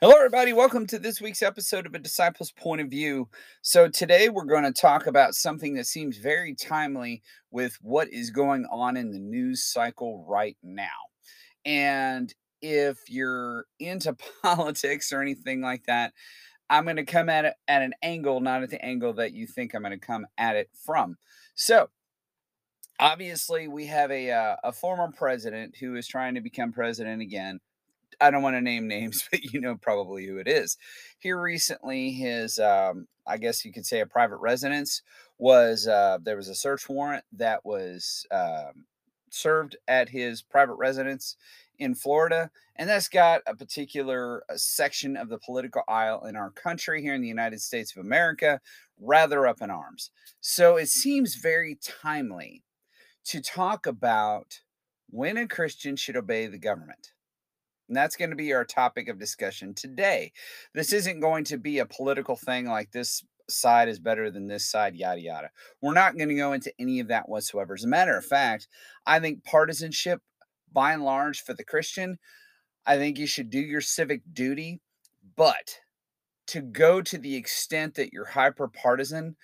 Hello, everybody. Welcome to this week's episode of A Disciple's Point of View. So, today we're going to talk about something that seems very timely with what is going on in the news cycle right now. And if you're into politics or anything like that, I'm going to come at it at an angle, not at the angle that you think I'm going to come at it from. So, obviously, we have a, uh, a former president who is trying to become president again I don't want to name names, but you know probably who it is. Here recently, his um, I guess you could say a private residence was uh, there was a search warrant that was um, served at his private residence in Florida, and that's got a particular uh, section of the political aisle in our country here in the United States of America rather up in arms. So it seems very timely to talk about when a Christian should obey the government and that's going to be our topic of discussion today. This isn't going to be a political thing like this side is better than this side, yada, yada. We're not going to go into any of that whatsoever. As a matter of fact, I think partisanship, by and large, for the Christian, I think you should do your civic duty, but to go to the extent that you're hyper partisan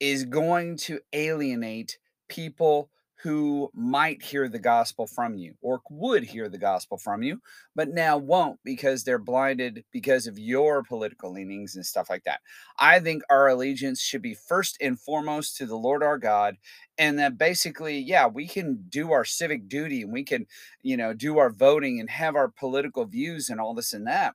is going to alienate people who might hear the gospel from you or would hear the gospel from you, but now won't because they're blinded because of your political leanings and stuff like that. I think our allegiance should be first and foremost to the Lord our God. And that basically, yeah, we can do our civic duty and we can, you know, do our voting and have our political views and all this and that.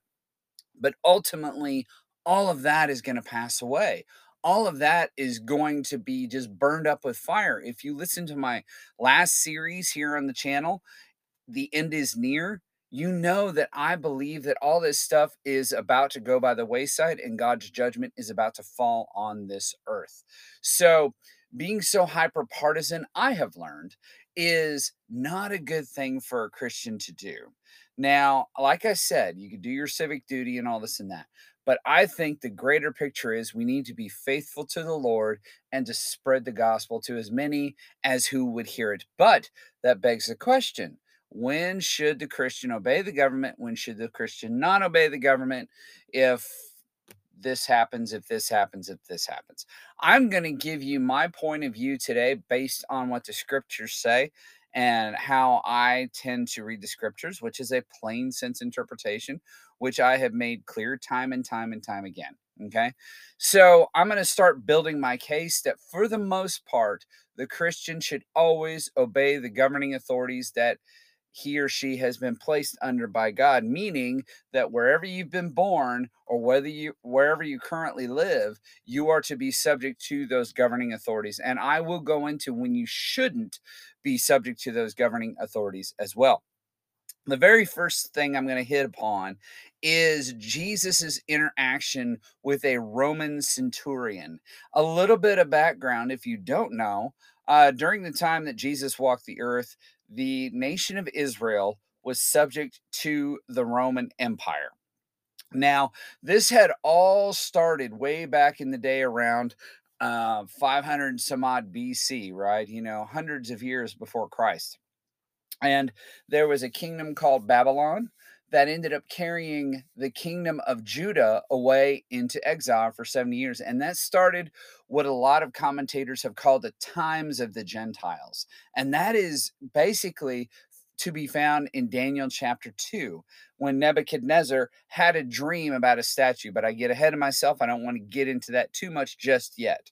But ultimately, all of that is going to pass away all of that is going to be just burned up with fire. If you listen to my last series here on the channel, The End is Near, you know that I believe that all this stuff is about to go by the wayside and God's judgment is about to fall on this earth. So, being so hyper partisan, I have learned, is not a good thing for a Christian to do. Now, like I said, you could do your civic duty and all this and that. But I think the greater picture is we need to be faithful to the Lord and to spread the gospel to as many as who would hear it. But that begs the question when should the Christian obey the government? When should the Christian not obey the government? If this happens, if this happens, if this happens. I'm going to give you my point of view today based on what the scriptures say and how I tend to read the scriptures, which is a plain sense interpretation, which I have made clear time and time and time again. Okay. So I'm going to start building my case that for the most part, the Christian should always obey the governing authorities that he or she has been placed under by God, meaning that wherever you've been born or whether you wherever you currently live, you are to be subject to those governing authorities. And I will go into when you shouldn't be subject to those governing authorities as well. The very first thing I'm going to hit upon is Jesus's interaction with a Roman centurion. A little bit of background if you don't know, uh, during the time that Jesus walked the earth, the nation of Israel was subject to the Roman Empire. Now, this had all started way back in the day around uh, 500 some odd BC, right? You know, hundreds of years before Christ. And there was a kingdom called Babylon that ended up carrying the kingdom of Judah away into exile for 70 years. And that started what a lot of commentators have called the times of the Gentiles. And that is basically to be found in Daniel chapter 2 when Nebuchadnezzar had a dream about a statue. But I get ahead of myself. I don't want to get into that too much just yet.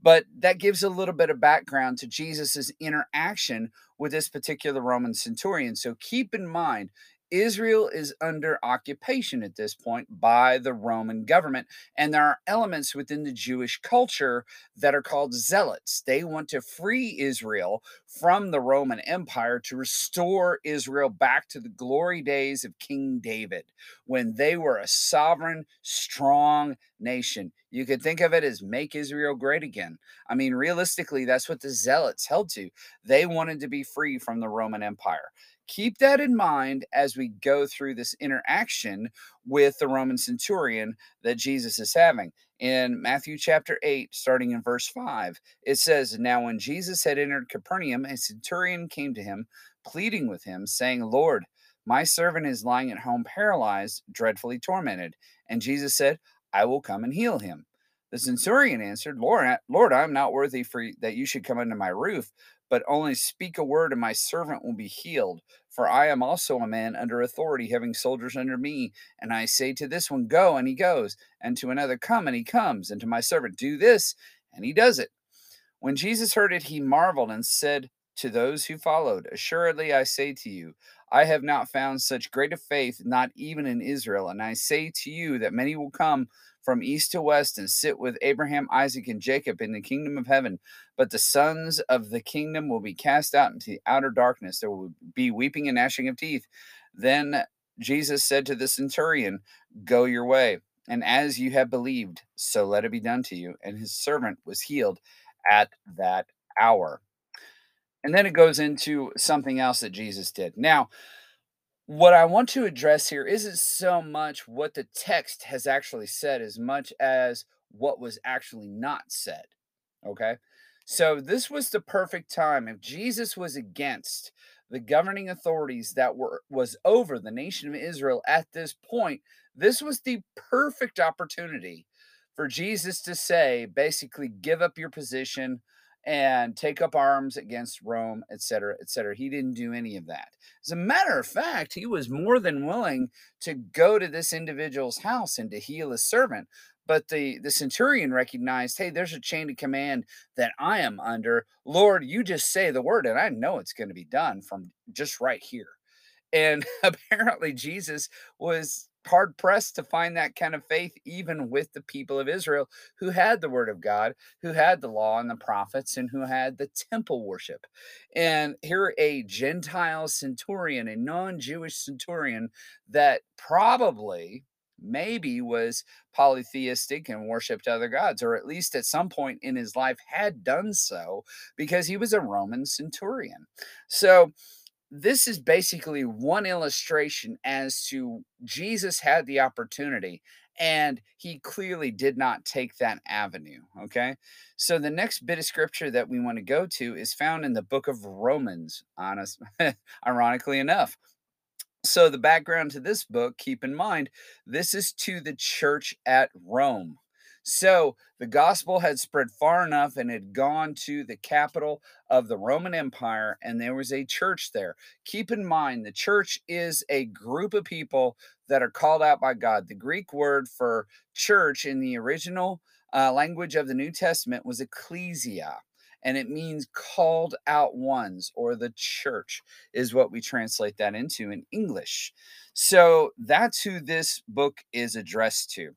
But that gives a little bit of background to Jesus's interaction with this particular Roman centurion. So keep in mind, Israel is under occupation at this point by the Roman government. And there are elements within the Jewish culture that are called zealots. They want to free Israel from the Roman Empire to restore Israel back to the glory days of King David when they were a sovereign, strong nation. You could think of it as make Israel great again. I mean, realistically, that's what the zealots held to. They wanted to be free from the Roman Empire keep that in mind as we go through this interaction with the Roman centurion that Jesus is having. In Matthew chapter 8, starting in verse 5, it says, Now when Jesus had entered Capernaum, a centurion came to him, pleading with him, saying, Lord, My servant is lying at home paralyzed, dreadfully tormented. And Jesus said, I will come and heal him. The centurion answered, Lord, Lord, I am not worthy for that you should come under my roof, but only speak a word and my servant will be healed. For I am also a man under authority, having soldiers under me. And I say to this one, Go, and he goes, and to another, Come, and he comes, and to my servant, Do this, and he does it. When Jesus heard it, he marveled and said to those who followed, Assuredly I say to you, I have not found such great a faith, not even in Israel. And I say to you that many will come from east to west and sit with Abraham, Isaac, and Jacob in the kingdom of heaven. But the sons of the kingdom will be cast out into the outer darkness. There will be weeping and gnashing of teeth. Then Jesus said to the centurion, Go your way, and as you have believed, so let it be done to you. And his servant was healed at that hour. And then it goes into something else that Jesus did. Now, what I want to address here isn't so much what the text has actually said as much as what was actually not said. Okay. So this was the perfect time. If Jesus was against the governing authorities that were was over the nation of Israel at this point, this was the perfect opportunity for Jesus to say, basically, give up your position, and take up arms against Rome, etc., etc. He didn't do any of that. As a matter of fact, he was more than willing to go to this individual's house and to heal his servant. But the, the centurion recognized, hey, there's a chain of command that I am under. Lord, you just say the word, and I know it's going to be done from just right here. And apparently, Jesus was hard pressed to find that kind of faith, even with the people of Israel who had the word of God, who had the law and the prophets, and who had the temple worship. And here, a Gentile centurion, a non Jewish centurion that probably maybe was polytheistic and worshiped other gods, or at least at some point in his life had done so because he was a Roman centurion. So, this is basically one illustration as to Jesus had the opportunity and he clearly did not take that avenue. Okay. So the next bit of scripture that we want to go to is found in the book of Romans, honest, ironically enough. So the background to this book, keep in mind, this is to the church at Rome. So the gospel had spread far enough and had gone to the capital of the Roman Empire, and there was a church there. Keep in mind, the church is a group of people that are called out by God. The Greek word for church in the original uh, language of the New Testament was ecclesia and it means called out ones or the church is what we translate that into in English. So that's who this book is addressed to.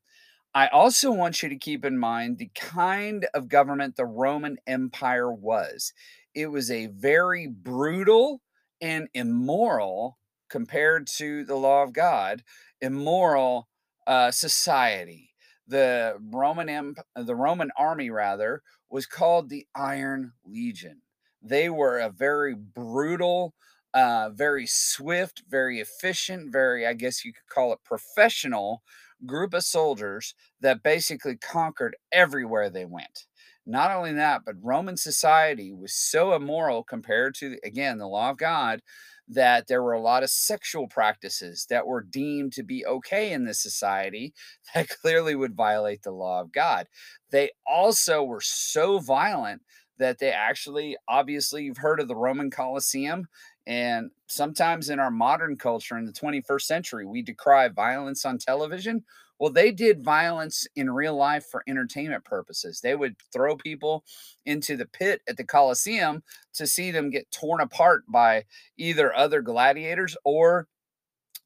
I also want you to keep in mind the kind of government the Roman Empire was. It was a very brutal and immoral, compared to the law of God, immoral uh, society. The Roman Emp- the Roman army rather was called the Iron Legion. They were a very brutal, uh, very swift, very efficient, very I guess you could call it professional group of soldiers that basically conquered everywhere they went. Not only that, but Roman society was so immoral compared to, again, the law of God, that there were a lot of sexual practices that were deemed to be okay in this society that clearly would violate the law of God. They also were so violent that they actually, obviously, you've heard of the Roman Colosseum. And sometimes in our modern culture in the 21st century, we decry violence on television. Well, they did violence in real life for entertainment purposes. They would throw people into the pit at the Colosseum to see them get torn apart by either other gladiators or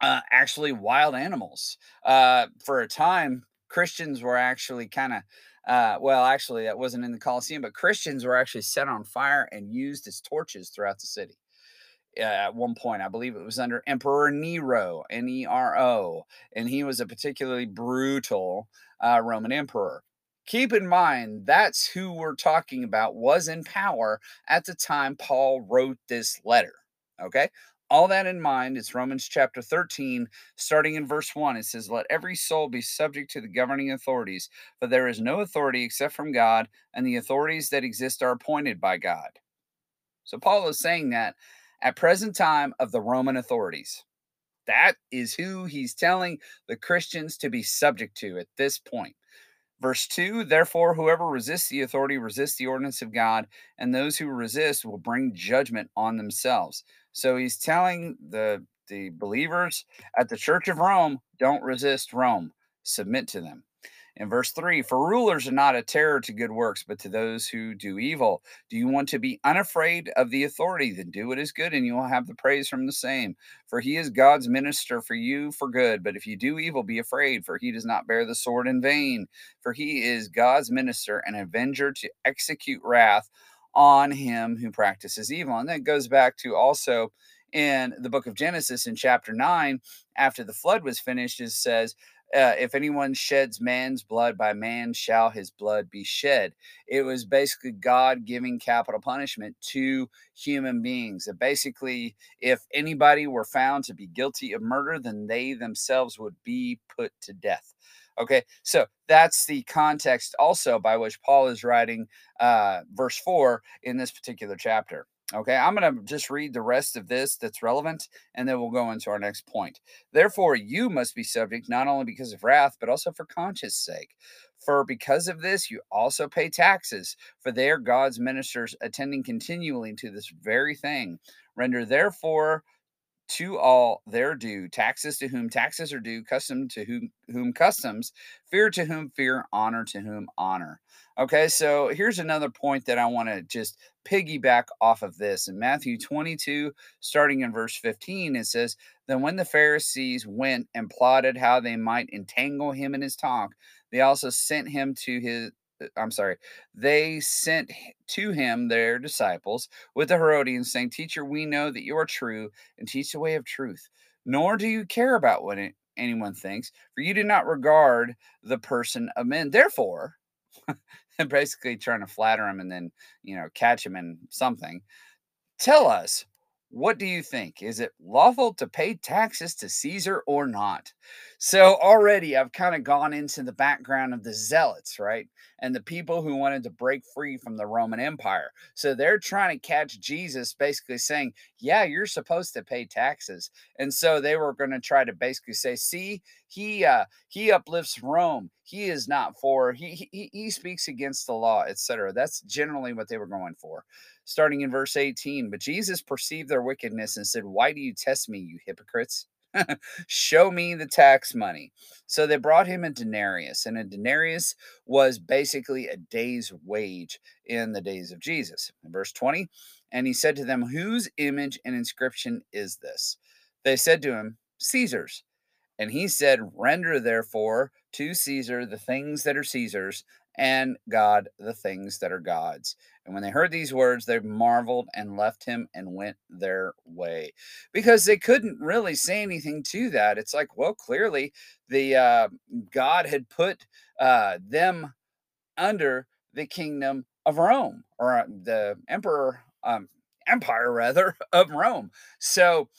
uh, actually wild animals. Uh, for a time, Christians were actually kind of uh, well, actually, that wasn't in the Colosseum, but Christians were actually set on fire and used as torches throughout the city uh, at one point. I believe it was under Emperor Nero, N E R O, and he was a particularly brutal uh, Roman emperor. Keep in mind, that's who we're talking about was in power at the time Paul wrote this letter. Okay. All that in mind, it's Romans chapter 13, starting in verse 1. It says, Let every soul be subject to the governing authorities, for there is no authority except from God, and the authorities that exist are appointed by God. So Paul is saying that at present time of the Roman authorities. That is who he's telling the Christians to be subject to at this point. Verse 2 Therefore, whoever resists the authority resists the ordinance of God, and those who resist will bring judgment on themselves. So he's telling the, the believers at the Church of Rome don't resist Rome, submit to them. In verse 3, for rulers are not a terror to good works, but to those who do evil. Do you want to be unafraid of the authority? Then do what is good, and you will have the praise from the same. For he is God's minister for you for good. But if you do evil, be afraid, for he does not bear the sword in vain. For he is God's minister, an avenger to execute wrath on him who practices evil. And that goes back to also in the book of Genesis in chapter 9, after the flood was finished, it says, uh, if anyone sheds man's blood, by man shall his blood be shed. It was basically God giving capital punishment to human beings. That basically, if anybody were found to be guilty of murder, then they themselves would be put to death. Okay, so that's the context also by which Paul is writing uh, verse 4 in this particular chapter. Okay, I'm going to just read the rest of this that's relevant, and then we'll go into our next point. Therefore, you must be subject not only because of wrath, but also for conscience sake. For because of this, you also pay taxes, for they are God's ministers attending continually to this very thing. Render therefore to all their due, taxes to whom taxes are due, custom to whom, whom customs, fear to whom fear, honor to whom honor. Okay, so here's another point that I want to just piggyback off of this. In Matthew 22, starting in verse 15, it says, Then when the Pharisees went and plotted how they might entangle him in his talk, they also sent him to his Uh, I'm sorry, they sent to him their disciples with the Herodians, saying, Teacher, we know that you are true and teach the way of truth, nor do you care about what anyone thinks, for you do not regard the person of men. Therefore, basically trying to flatter him and then, you know, catch him in something. Tell us, what do you think? Is it lawful to pay taxes to Caesar or not? So already I've kind of gone into the background of the zealots, right? And the people who wanted to break free from the Roman Empire. So they're trying to catch Jesus basically saying, "Yeah, you're supposed to pay taxes." And so they were going to try to basically say, "See, he uh he uplifts Rome. He is not for he he, he speaks against the law, etc." That's generally what they were going for. Starting in verse 18, but Jesus perceived their wickedness and said, "Why do you test me, you hypocrites?" Show me the tax money. So they brought him a denarius, and a denarius was basically a day's wage in the days of Jesus. In verse 20, and he said to them, Whose image and inscription is this? They said to him, Caesar's. And he said, Render therefore to Caesar the things that are Caesar's, and God the things that are God's. And when they heard these words, they marveled and left him and went their way because they couldn't really say anything to that. It's like, well, clearly the uh, God had put uh, them under the kingdom of Rome or uh, the emperor, um, empire rather of Rome. So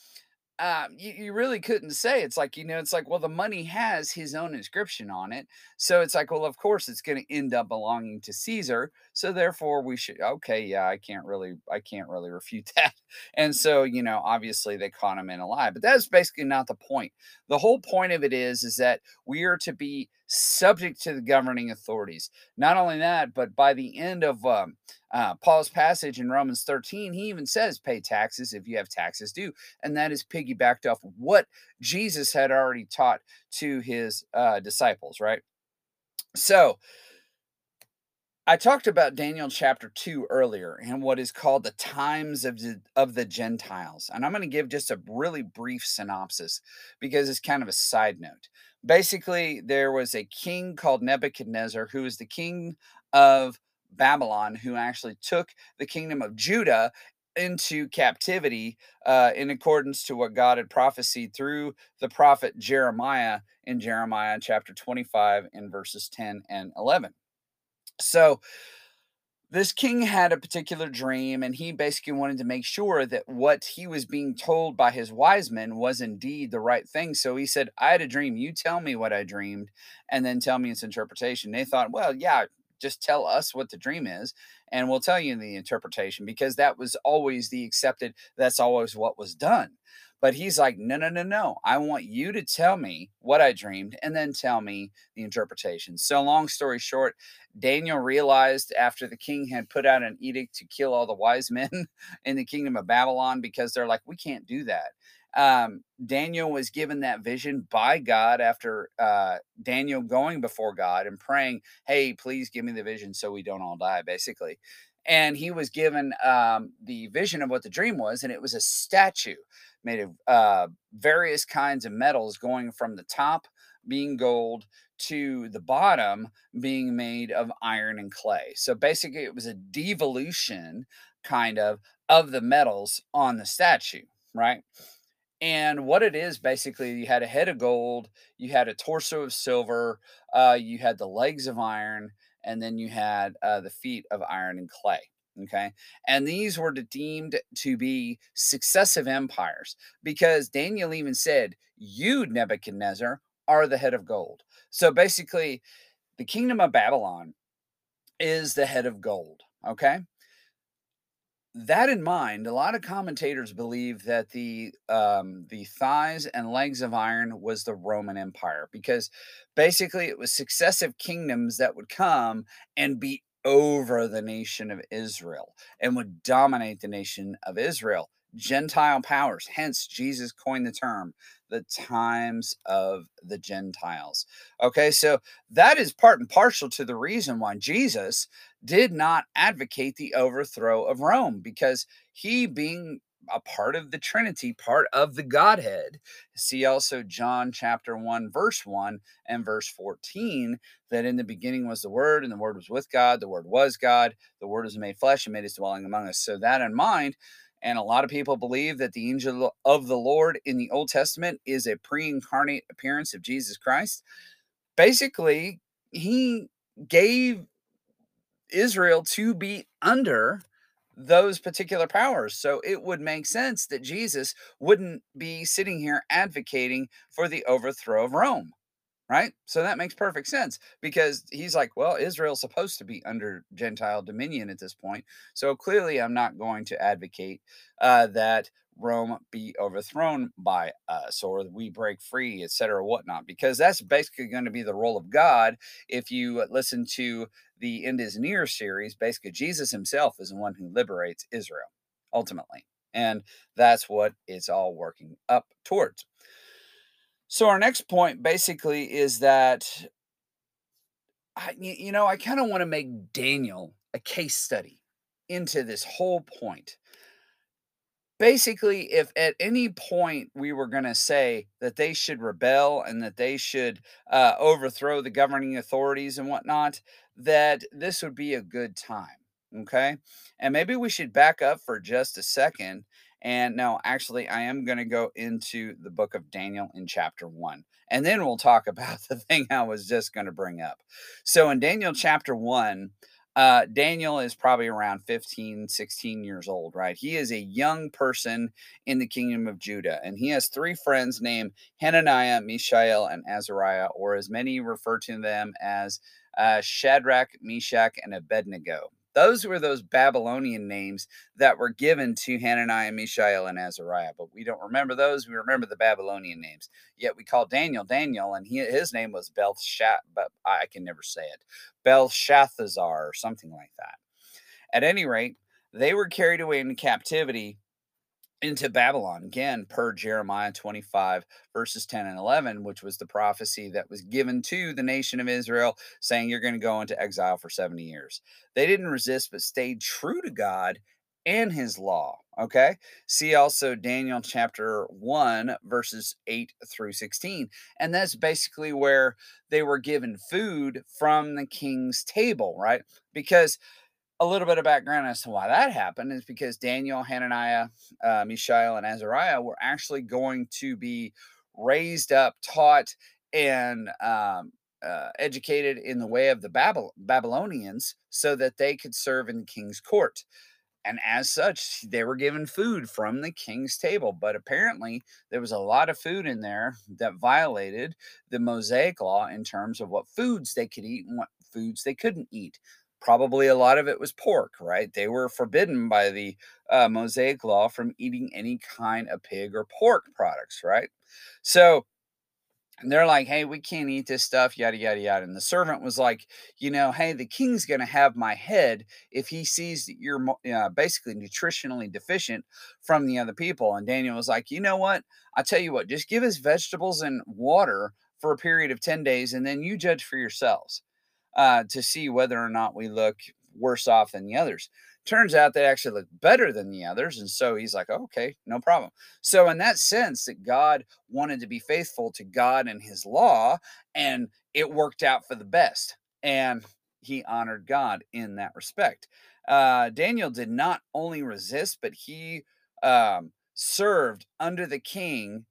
um, you, you really couldn't say. It's like, you know, it's like, well, the money has his own inscription on it. So it's like, well, of course it's going to end up belonging to Caesar. So therefore we should, okay, yeah, I can't really, I can't really refute that. And so, you know, obviously they caught him in a lie, but that's basically not the point. The whole point of it is, is that we are to be subject to the governing authorities. Not only that, but by the end of um, uh, Paul's passage in Romans 13, he even says, pay taxes if you have taxes due. And that is piggybacked off what Jesus had already taught to his uh, disciples, right? So, I talked about Daniel chapter 2 earlier and what is called the times of the, of the Gentiles. And I'm going to give just a really brief synopsis because it's kind of a side note. Basically, there was a king called Nebuchadnezzar who was the king of Babylon, who actually took the kingdom of Judah into captivity uh, in accordance to what God had prophesied through the prophet Jeremiah in Jeremiah chapter 25 in verses 10 and 11. So this king had a particular dream, and he basically wanted to make sure that what he was being told by his wise men was indeed the right thing. So he said, I had a dream. You tell me what I dreamed, and then tell me its interpretation. They thought, well, yeah, just tell us what the dream is, and we'll tell you the interpretation because that was always the accepted, that's always what was done. But he's like, no, no, no, no. I want you to tell me what I dreamed and then tell me the interpretation. So, long story short, Daniel realized after the king had put out an edict to kill all the wise men in the kingdom of Babylon because they're like, we can't do that. Um, Daniel was given that vision by God after uh, Daniel going before God and praying, Hey, please give me the vision so we don't all die, basically and he was given um, the vision of what the dream was, and it was a statue made of uh, various kinds of metals, going from the top being gold to the bottom being made of iron and clay. So basically, it was a devolution kind of of the metals on the statue, right? And what it is basically, you had a head of gold, you had a torso of silver, uh, you had the legs of iron, and then you had uh, the feet of iron and clay. Okay. And these were deemed to be successive empires because Daniel even said, You, Nebuchadnezzar, are the head of gold. So basically, the kingdom of Babylon is the head of gold. Okay that in mind, a lot of commentators believe that the um, the thighs and legs of iron was the Roman Empire because basically it was successive kingdoms that would come and be over the nation of Israel and would dominate the nation of Israel. Gentile powers, hence Jesus coined the term the times of the Gentiles. Okay, so that is part and partial to the reason why Jesus did not advocate the overthrow of Rome because he, being a part of the Trinity, part of the Godhead. See also John chapter 1, verse 1 and verse 14 that in the beginning was the Word, and the Word was with God, the Word was God, the Word was made flesh and made his dwelling among us. So, that in mind, and a lot of people believe that the angel of the Lord in the Old Testament is a pre incarnate appearance of Jesus Christ. Basically, he gave Israel to be under those particular powers. So it would make sense that Jesus wouldn't be sitting here advocating for the overthrow of Rome right? So that makes perfect sense because he's like, well, Israel's supposed to be under Gentile dominion at this point. So clearly, I'm not going to advocate uh, that Rome be overthrown by us or we break free, etc., whatnot, because that's basically going to be the role of God. If you uh, listen to the End is Near series, basically, Jesus himself is the one who liberates Israel ultimately. And that's what it's all working up towards. So our next point basically is that I, you know, I kind of want to make Daniel a case study into this whole point. Basically, if at any point we were going to say that they should rebel and that they should uh, overthrow the governing authorities and whatnot, that this would be a good time. Okay. And maybe we should back up for just a second and no, actually, I am going to go into the book of Daniel in chapter one. And then we'll talk about the thing I was just going to bring up. So in Daniel chapter one, uh, Daniel is probably around 15, 16 years old, right? He is a young person in the kingdom of Judah, and he has three friends named Hananiah, Mishael, and Azariah, or as many refer to them as uh, Shadrach, Meshach, and Abednego. Those were those Babylonian names that were given to Hananiah, Mishael, and Azariah. But we don't remember those. We remember the Babylonian names. Yet we call Daniel Daniel, and he, his name was Belshazzar, but I can never say it. Belshazzar or something like that. At any rate, they were carried away into captivity into Babylon, again, per Jeremiah 25, verses 10 and 11, which was the prophecy that was given to the nation of Israel, saying you're going to go into exile for 70 years. They didn't resist, but stayed true to God and his law. Okay. See also Daniel chapter 1, verses 8 through 16. And that's basically where they were given food from the king's table, right? Because a little bit of background as to why that happened is because Daniel, Hananiah, uh, Mishael, and Azariah were actually going to be raised up, taught, and um, uh, educated in the way of the Babyl- Babylonians so that they could serve in the king's court. And as such, they were given food from the king's table. But apparently, there was a lot of food in there that violated the Mosaic law in terms of what foods they could eat and what foods they couldn't eat probably a lot of it was pork, right? They were forbidden by the uh, Mosaic law from eating any kind of pig or pork products, right? So they're like, hey, we can't eat this stuff, yada, yada, yada. And the servant was like, you know, hey, the king's going to have my head if he sees that you're uh, basically nutritionally deficient from the other people. And Daniel was like, you know what? I tell you what, just give us vegetables and water for a period of 10 days, and then you judge for yourselves uh, to see whether or not we look worse off than the others. Turns out they actually look better than the others. And so he's like, okay, no problem. So, in that sense, that God wanted to be faithful to God and his law, and it worked out for the best. And he honored God in that respect. Uh, Daniel did not only resist, but he um, served under the king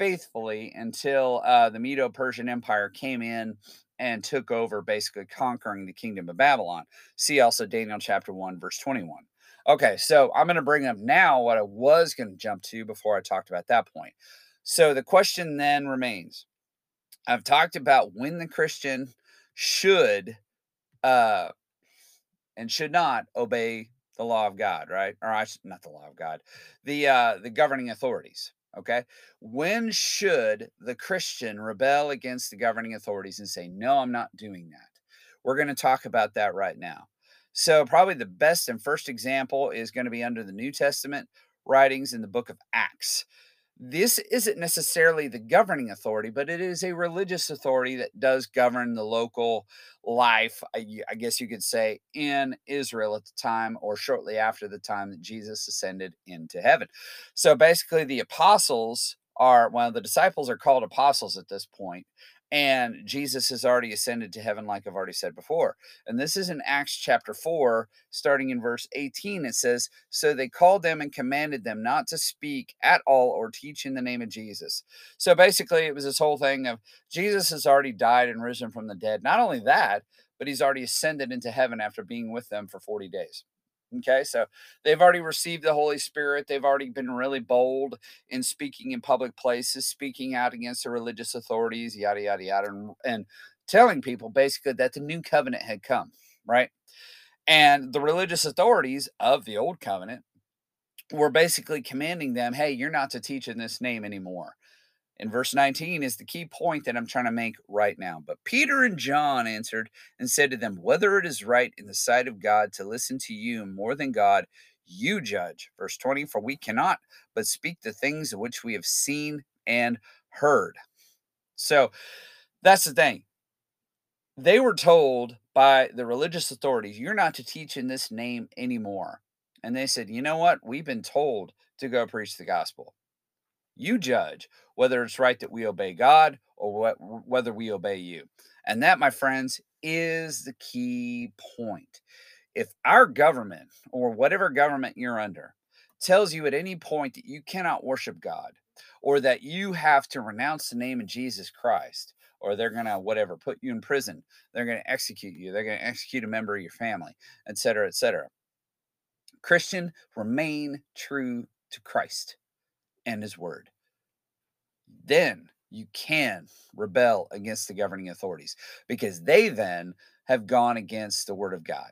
faithfully until uh, the Medo Persian Empire came in and took over, basically conquering the kingdom of Babylon. See also Daniel chapter 1, verse 21. Okay, so I'm going to bring up now what I was going to jump to before I talked about that point. So the question then remains I've talked about when the Christian should uh, and should not obey the law of God, right? Or I should, not the law of God, the uh, the governing authorities. Okay. When should the Christian rebel against the governing authorities and say, no, I'm not doing that? We're going to talk about that right now. So, probably the best and first example is going to be under the New Testament writings in the book of Acts this isn't necessarily the governing authority, but it is a religious authority that does govern the local life, I, guess you could say, in Israel at the time or shortly after the time that Jesus ascended into heaven. So basically, the apostles are, well, the disciples are called apostles at this point, and Jesus has already ascended to heaven, like I've already said before. And this is in Acts chapter 4, starting in verse 18. It says, So they called them and commanded them not to speak at all or teach in the name of Jesus. So basically, it was this whole thing of Jesus has already died and risen from the dead. Not only that, but he's already ascended into heaven after being with them for 40 days. Okay, so they've already received the Holy Spirit. They've already been really bold in speaking in public places, speaking out against the religious authorities, yada, yada, yada, and, and telling people basically that the new covenant had come, right? And the religious authorities of the old covenant were basically commanding them, hey, you're not to teach in this name anymore in verse 19 is the key point that I'm trying to make right now. But Peter and John answered and said to them, Whether it is right in the sight of God to listen to you more than God, you judge. Verse 20, for we cannot but speak the things which we have seen and heard. So that's the thing. They were told by the religious authorities, You're not to teach in this name anymore. And they said, You know what? We've been told to go preach the gospel. You judge whether it's right that we obey God or what, whether we obey you. And that, my friends, is the key point. If our government or whatever government you're under tells you at any point that you cannot worship God or that you have to renounce the name of Jesus Christ, or they're going to whatever put you in prison they're going to execute you they're going to execute a member of your family etc etc christian remain true to christ and his word. Then you can rebel against the governing authorities because they then have gone against the word of God.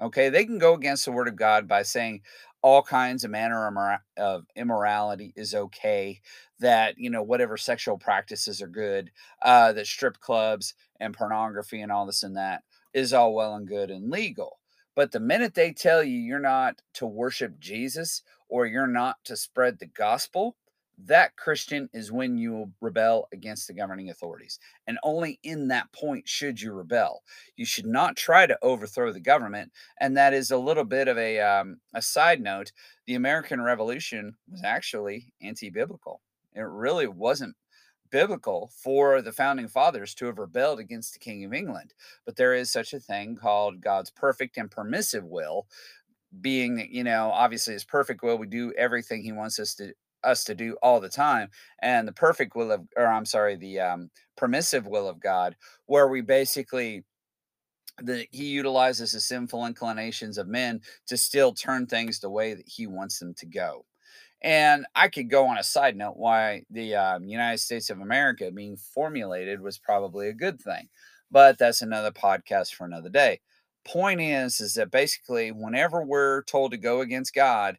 Okay, they can go against the word of God by saying all kinds of manner of immorality is okay, that, you know, whatever sexual practices are good, uh, that strip clubs and pornography and all this and that is all well and good and legal. But the minute they tell you you're not to worship Jesus or you're not to spread the gospel, that Christian is when you rebel against the governing authorities. And only in that point should you rebel. You should not try to overthrow the government. And that is a little bit of a, um, a side note. The American Revolution was actually anti biblical. It really wasn't biblical for the founding fathers to have rebelled against the King of England. But there is such a thing called God's perfect and permissive will, being you know obviously his perfect will we do everything he wants us to us to do all the time and the perfect will of or i'm sorry the um, permissive will of god where we basically the he utilizes the sinful inclinations of men to still turn things the way that he wants them to go. And i could go on a side note why the um, united states of america being formulated was probably a good thing but that's another podcast for another day point is, is that basically, whenever we're told to go against God,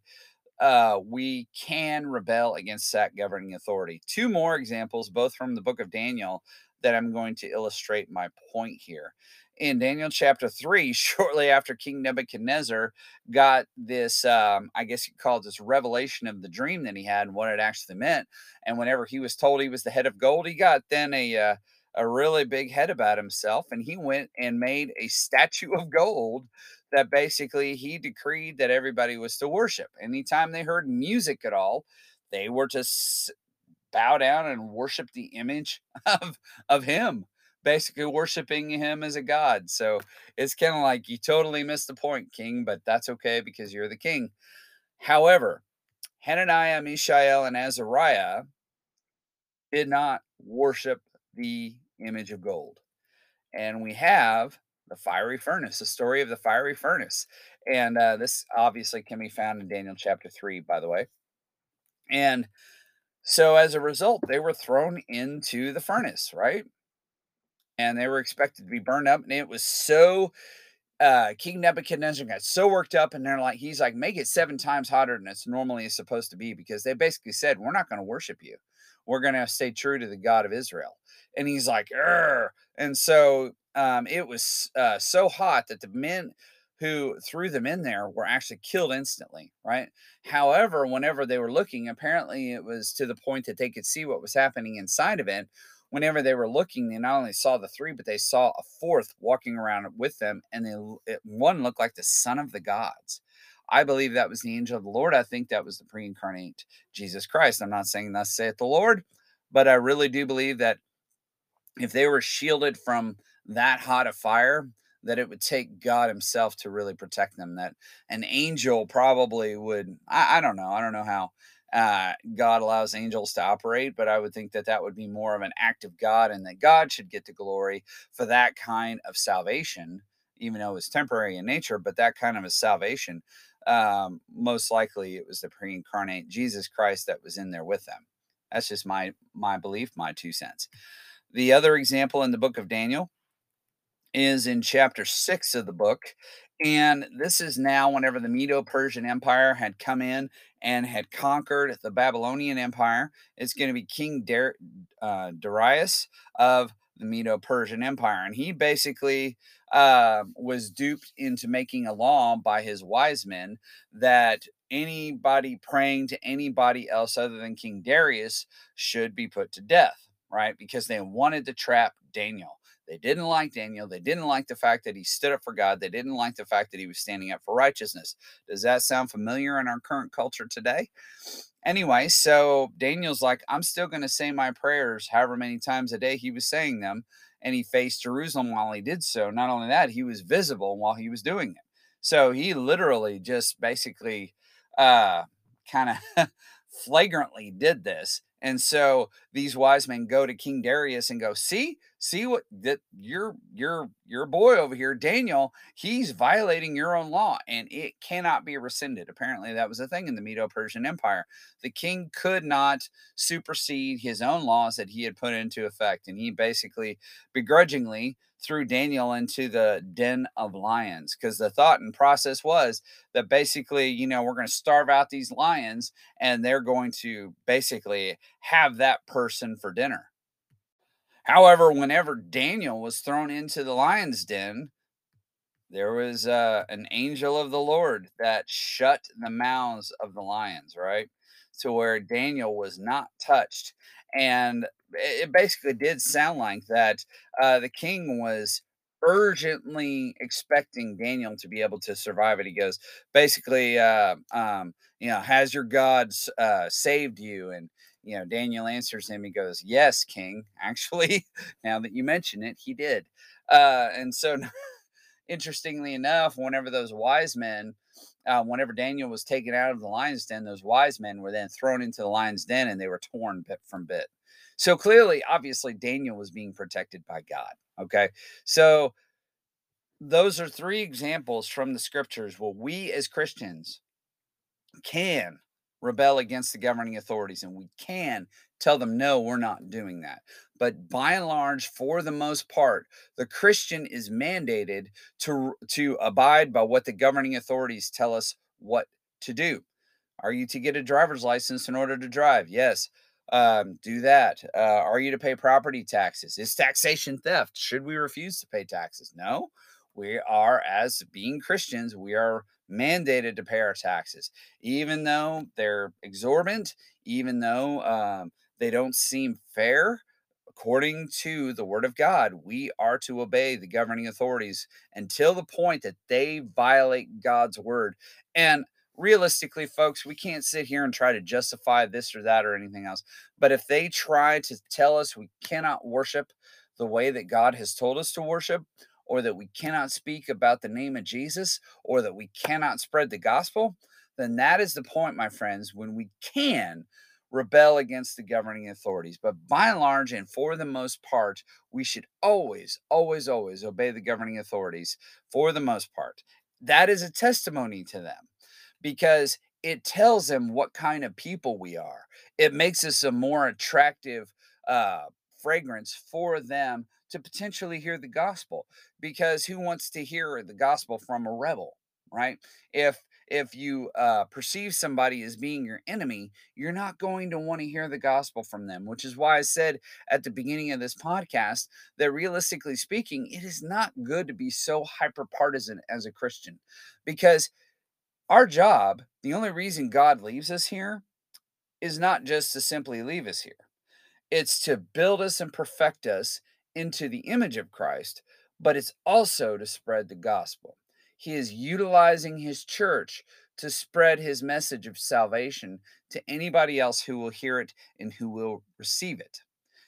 uh, we can rebel against that governing authority. Two more examples, both from the book of Daniel, that I'm going to illustrate my point here. In Daniel chapter 3, shortly after King Nebuchadnezzar got this, um, I guess you call it this revelation of the dream that he had and what it actually meant. And whenever he was told he was the head of gold, he got then a, uh, a really big head about himself. And he went and made a statue of gold that basically he decreed that everybody was to worship. Anytime they heard music at all, they were to bow down and worship the image of of him basically worshiping him as a god so it's kind of like you totally missed the point king but that's okay because you're the king however hananiah mishael and azariah did not worship the image of gold and we have the fiery furnace the story of the fiery furnace and uh, this obviously can be found in daniel chapter 3 by the way and so as a result, they were thrown into the furnace, right? And they were expected to be burned up. And it was so uh King Nebuchadnezzar got so worked up, and they're like, he's like, make it seven times hotter than it's normally supposed to be, because they basically said, We're not going to worship you. We're going to stay true to the God of Israel. And he's like, and so um, it was uh, so hot that the men who threw them in there were actually killed instantly, right? However, whenever they were looking, apparently it was to the point that they could see what was happening inside of it. Whenever they were looking, they not only saw the three, but they saw a fourth walking around with them, and they, it, one looked like the son of the gods. I believe that was the angel of the Lord. I think that was the pre incarnate Jesus Christ. I'm not saying thus saith the Lord, but I really do believe that if they were shielded from that hot of fire, that it would take God Himself to really protect them. That an angel probably would. I, I don't know. I don't know how uh, God allows angels to operate, but I would think that that would be more of an act of God, and that God should get the glory for that kind of salvation, even though it's temporary in nature. But that kind of a salvation, um, most likely, it was the pre-incarnate Jesus Christ that was in there with them. That's just my my belief, my two cents. The other example in the book of Daniel is in chapter six of the book. And this is now whenever the Medo Persian Empire had come in and had conquered the Babylonian Empire. It's going to be King Dar- uh, Darius of the Medo Persian Empire. And he basically uh, was duped into making a law by his wise men that anybody praying to anybody else other than King Darius should be put to death, right? Because they wanted to trap Daniel. They didn't like Daniel. They didn't like the fact that he stood up for God. They didn't like the fact that he was standing up for righteousness. Does that sound familiar in our current culture today? Anyway, so Daniel's like, I'm still going to say my prayers however many times a day he was saying them. And he faced Jerusalem while he did so. Not only that, he was visible while he was doing it. So he literally just basically uh, kind of flagrantly did this. And so these wise men go to King Darius and go, "See, see what that your your your boy over here daniel he's violating your own law and it cannot be rescinded. Apparently that was a thing in the medo-persian empire. The king could not supersede his own laws that he had put into effect and he basically begrudgingly threw daniel into the den of lions because the thought and process was that basically you know we're going to starve out these lions and they're going to basically have that person for dinner However, whenever Daniel was thrown into the lion's den, there was uh, an angel of the Lord that shut the mouths of the lions, right? To where Daniel was not touched. And it basically did sound like that uh, the king was urgently expecting Daniel to be able to survive it. He goes, basically, uh, um, you know, has your God uh, saved you? And you know, Daniel answers him. He goes, Yes, King. Actually, now that you mention it, he did. Uh, and so, interestingly enough, whenever those wise men, uh, whenever Daniel was taken out of the lion's den, those wise men were then thrown into the lion's den and they were torn bit from bit. So clearly, obviously, Daniel was being protected by God. Okay. So, those are three examples from the scriptures where we as Christians can rebel against the governing authorities, and we can tell them, no, we're not doing that. But by and large, for the most part, the Christian is mandated to, to abide by what the governing authorities tell us what to do. Are you to get a driver's license in order to drive? Yes. Um, do that. Uh, are you to pay property taxes? Is taxation theft? Should we refuse to pay taxes? No. We are, as being Christians, we are mandated to pay our taxes, even though they're exorbitant, even though um, they don't seem fair. According to the word of God, we are to obey the governing authorities until the point that they violate God's word. And realistically, folks, we can't sit here and try to justify this or that or anything else. But if they try to tell us we cannot worship the way that God has told us to worship, or that we cannot speak about the name of Jesus, or that we cannot spread the gospel, then that is the point, my friends, when we can rebel against the governing authorities. But by and large, and for the most part, we should always, always, always obey the governing authorities for the most part. That is a testimony to them because it tells them what kind of people we are. It makes us a more attractive uh, fragrance for them to potentially hear the gospel because who wants to hear the gospel from a rebel right? If if you uh, perceive somebody as being your enemy you're not going to want to hear the gospel from them which is why i said at the beginning of this podcast that realistically speaking it is not good to be so hyper partisan as a christian because our job the only reason god leaves us here is not just to simply leave us here it's to build us and perfect us into the image of Christ, but it's also to spread the gospel. He is utilizing his church to spread his message of salvation to anybody else who will hear it and who will receive it.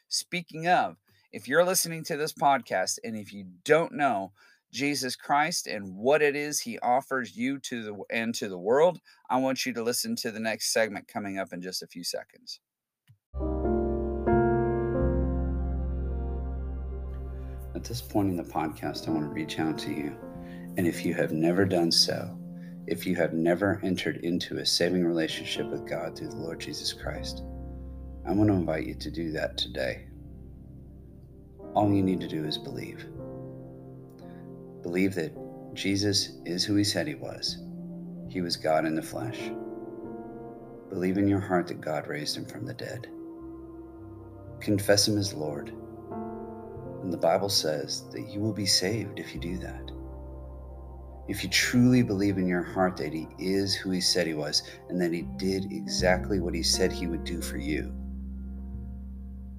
Speaking of, if you're listening to this podcast and if you don't know Jesus Christ and what it is he offers you to the and to the world, I want you to listen to the next segment coming up in just a few seconds. This point in the podcast, I want to reach out to you. And if you have never done so, if you have never entered into a saving relationship with God through the Lord Jesus Christ, I want to invite you to do that today. All you need to do is believe. Believe that Jesus is who he said he was. He was God in the flesh. Believe in your heart that God raised him from the dead. Confess him as Lord and the Bible says that you will be saved if you do that. If you truly believe in your heart that He is who He said He was and that He did exactly what He said He would do for you,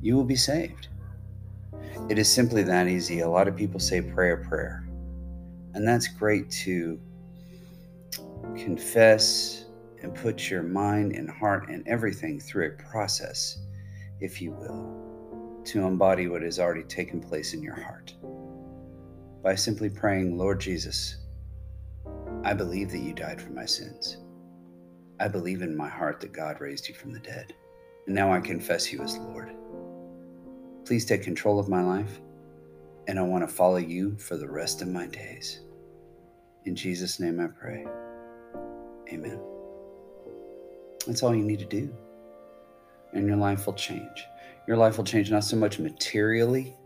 you will be saved. It is simply that easy. A lot of people say prayer, prayer. And that's great to confess and put your mind and heart and everything through a process, if you will to embody what has already taken place in your heart by simply praying, Lord Jesus, I believe that you died for my sins. I believe in my heart that God raised you from the dead. And now I confess you as Lord. Please take control of my life, and I want to follow you for the rest of my days. In Jesus' name I pray. Amen. That's all you need to do, and your life will change. Your life will change not so much materially,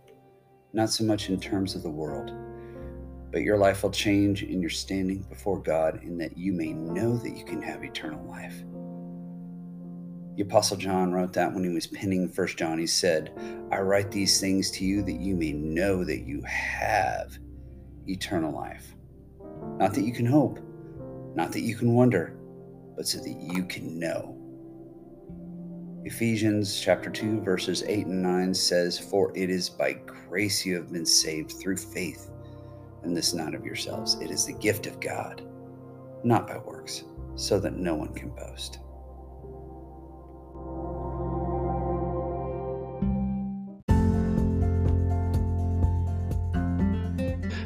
not so much in terms of the world, but your life will change in your standing before God in that you may know that you can have eternal life. The Apostle John wrote that when he was penning First John. He said, I write these things to you that you may know that you have eternal life. Not that you can hope, not that you can wonder, but so that you can know Ephesians chapter 2 verses 8 and 9 says, "For it is by grace you have been saved through faith, and this not of yourselves; it is the gift of God, not by works, so that no one can boast."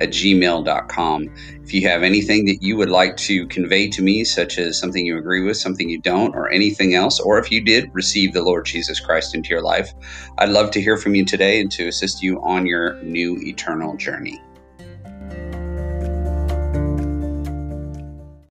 at gmail.com. If you have anything that you would like to convey to me, such as something you agree with, something you don't, or anything else, or if you did receive the Lord Jesus Christ into your life, I'd love to hear from you today and to assist you on your new eternal journey.